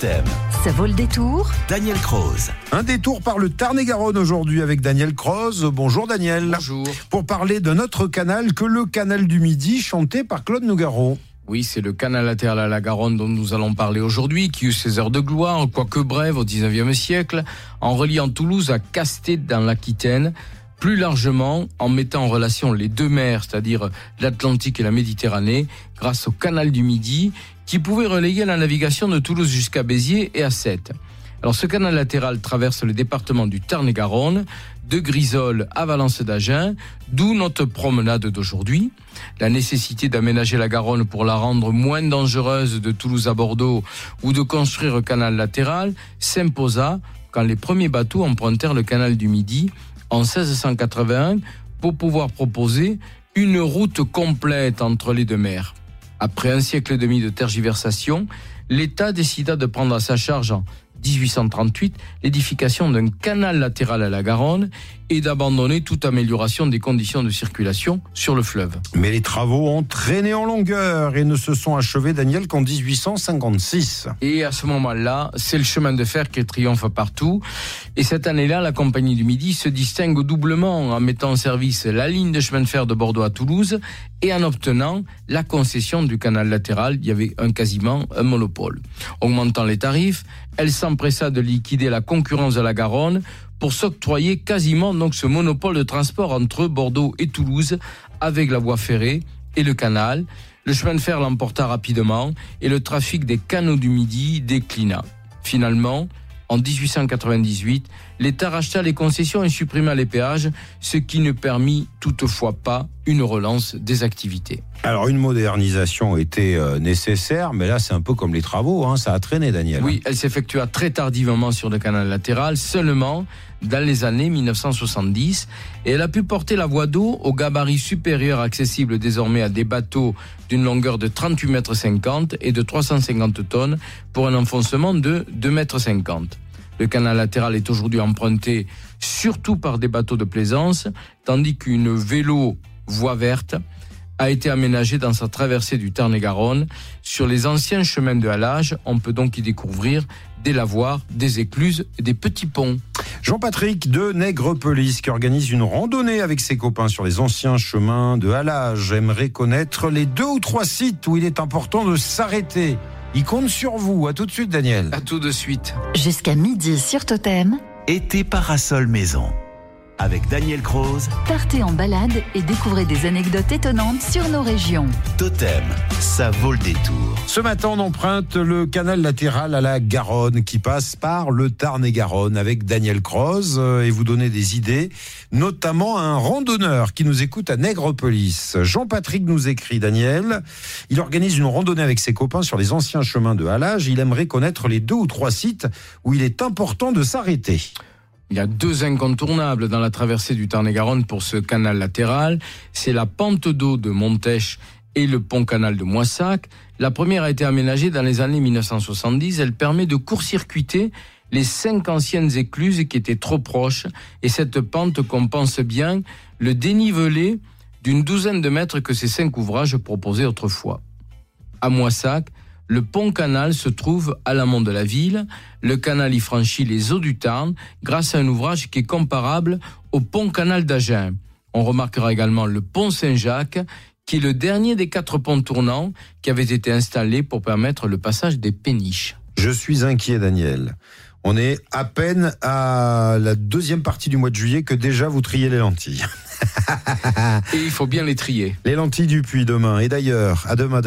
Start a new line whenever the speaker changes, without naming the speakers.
Ça vaut le détour
Daniel Croze.
Un détour par le Tarn-et-Garonne aujourd'hui avec Daniel Croze. Bonjour Daniel.
Bonjour.
Pour parler d'un autre canal que le canal du Midi, chanté par Claude Nougaro.
Oui, c'est le canal latéral à la Garonne dont nous allons parler aujourd'hui, qui eut ses heures de gloire, quoique brève, au 19e siècle, en reliant Toulouse à Casté dans l'Aquitaine. Plus largement, en mettant en relation les deux mers, c'est-à-dire l'Atlantique et la Méditerranée, grâce au canal du Midi, qui pouvait relayer la navigation de Toulouse jusqu'à Béziers et à Sète. Alors ce canal latéral traverse le département du Tarn-et-Garonne, de Grisol à Valence d'Agen, d'où notre promenade d'aujourd'hui. La nécessité d'aménager la Garonne pour la rendre moins dangereuse de Toulouse à Bordeaux ou de construire un canal latéral s'imposa quand les premiers bateaux empruntèrent le canal du Midi en 1681 pour pouvoir proposer une route complète entre les deux mers. Après un siècle et demi de tergiversation, l'État décida de prendre à sa charge 1838 l'édification d'un canal latéral à la Garonne et d'abandonner toute amélioration des conditions de circulation sur le fleuve.
Mais les travaux ont traîné en longueur et ne se sont achevés, Daniel, qu'en 1856.
Et à ce moment-là, c'est le chemin de fer qui triomphe partout. Et cette année-là, la Compagnie du Midi se distingue doublement en mettant en service la ligne de chemin de fer de Bordeaux à Toulouse et en obtenant la concession du canal latéral. Il y avait un quasiment un monopole. Augmentant les tarifs, elle s'empressa de liquider la concurrence de la Garonne pour s'octroyer quasiment donc ce monopole de transport entre Bordeaux et Toulouse avec la voie ferrée et le canal. Le chemin de fer l'emporta rapidement et le trafic des canaux du Midi déclina. Finalement, en 1898, l'État racheta les concessions et supprima les péages, ce qui ne permit toutefois pas une relance des activités.
Alors une modernisation était euh, nécessaire, mais là c'est un peu comme les travaux, hein, ça a traîné, Daniel.
Oui, elle s'effectua très tardivement sur le canal latéral, seulement dans les années 1970, et elle a pu porter la voie d'eau au gabarit supérieur accessible désormais à des bateaux d'une longueur de 38 mètres 50 et de 350 tonnes pour un enfoncement de 2 mètres 50. Le canal latéral est aujourd'hui emprunté surtout par des bateaux de plaisance, tandis qu'une vélo voie verte a été aménagée dans sa traversée du Tarn-et-Garonne. Sur les anciens chemins de halage, on peut donc y découvrir des lavoirs, des écluses et des petits ponts.
Jean-Patrick de Nègrepelisse, qui organise une randonnée avec ses copains sur les anciens chemins de halage, aimerait connaître les deux ou trois sites où il est important de s'arrêter. Il compte sur vous. À tout de suite, Daniel.
À tout de suite.
Jusqu'à midi sur Totem,
Été parasol maison. Avec Daniel Croze,
partez en balade et découvrez des anecdotes étonnantes sur nos régions.
Totem. Ça vaut le détour.
Ce matin, on emprunte le canal latéral à la Garonne qui passe par le Tarn-et-Garonne avec Daniel Croze euh, et vous donner des idées, notamment un randonneur qui nous écoute à Nègrepelisse. Jean-Patrick nous écrit, Daniel, il organise une randonnée avec ses copains sur les anciens chemins de halage. Il aimerait connaître les deux ou trois sites où il est important de s'arrêter.
Il y a deux incontournables dans la traversée du Tarn-et-Garonne pour ce canal latéral. C'est la pente d'eau de Montèche et le pont-canal de Moissac. La première a été aménagée dans les années 1970. Elle permet de court-circuiter les cinq anciennes écluses qui étaient trop proches. Et cette pente compense bien le dénivelé d'une douzaine de mètres que ces cinq ouvrages proposaient autrefois. À Moissac, le pont-canal se trouve à l'amont de la ville. Le canal y franchit les eaux du Tarn grâce à un ouvrage qui est comparable au pont-canal d'Agen. On remarquera également le pont Saint-Jacques, qui est le dernier des quatre ponts tournants qui avaient été installés pour permettre le passage des péniches.
Je suis inquiet, Daniel. On est à peine à la deuxième partie du mois de juillet que déjà vous triez les lentilles.
Et il faut bien les trier.
Les lentilles du puits demain. Et d'ailleurs, à demain.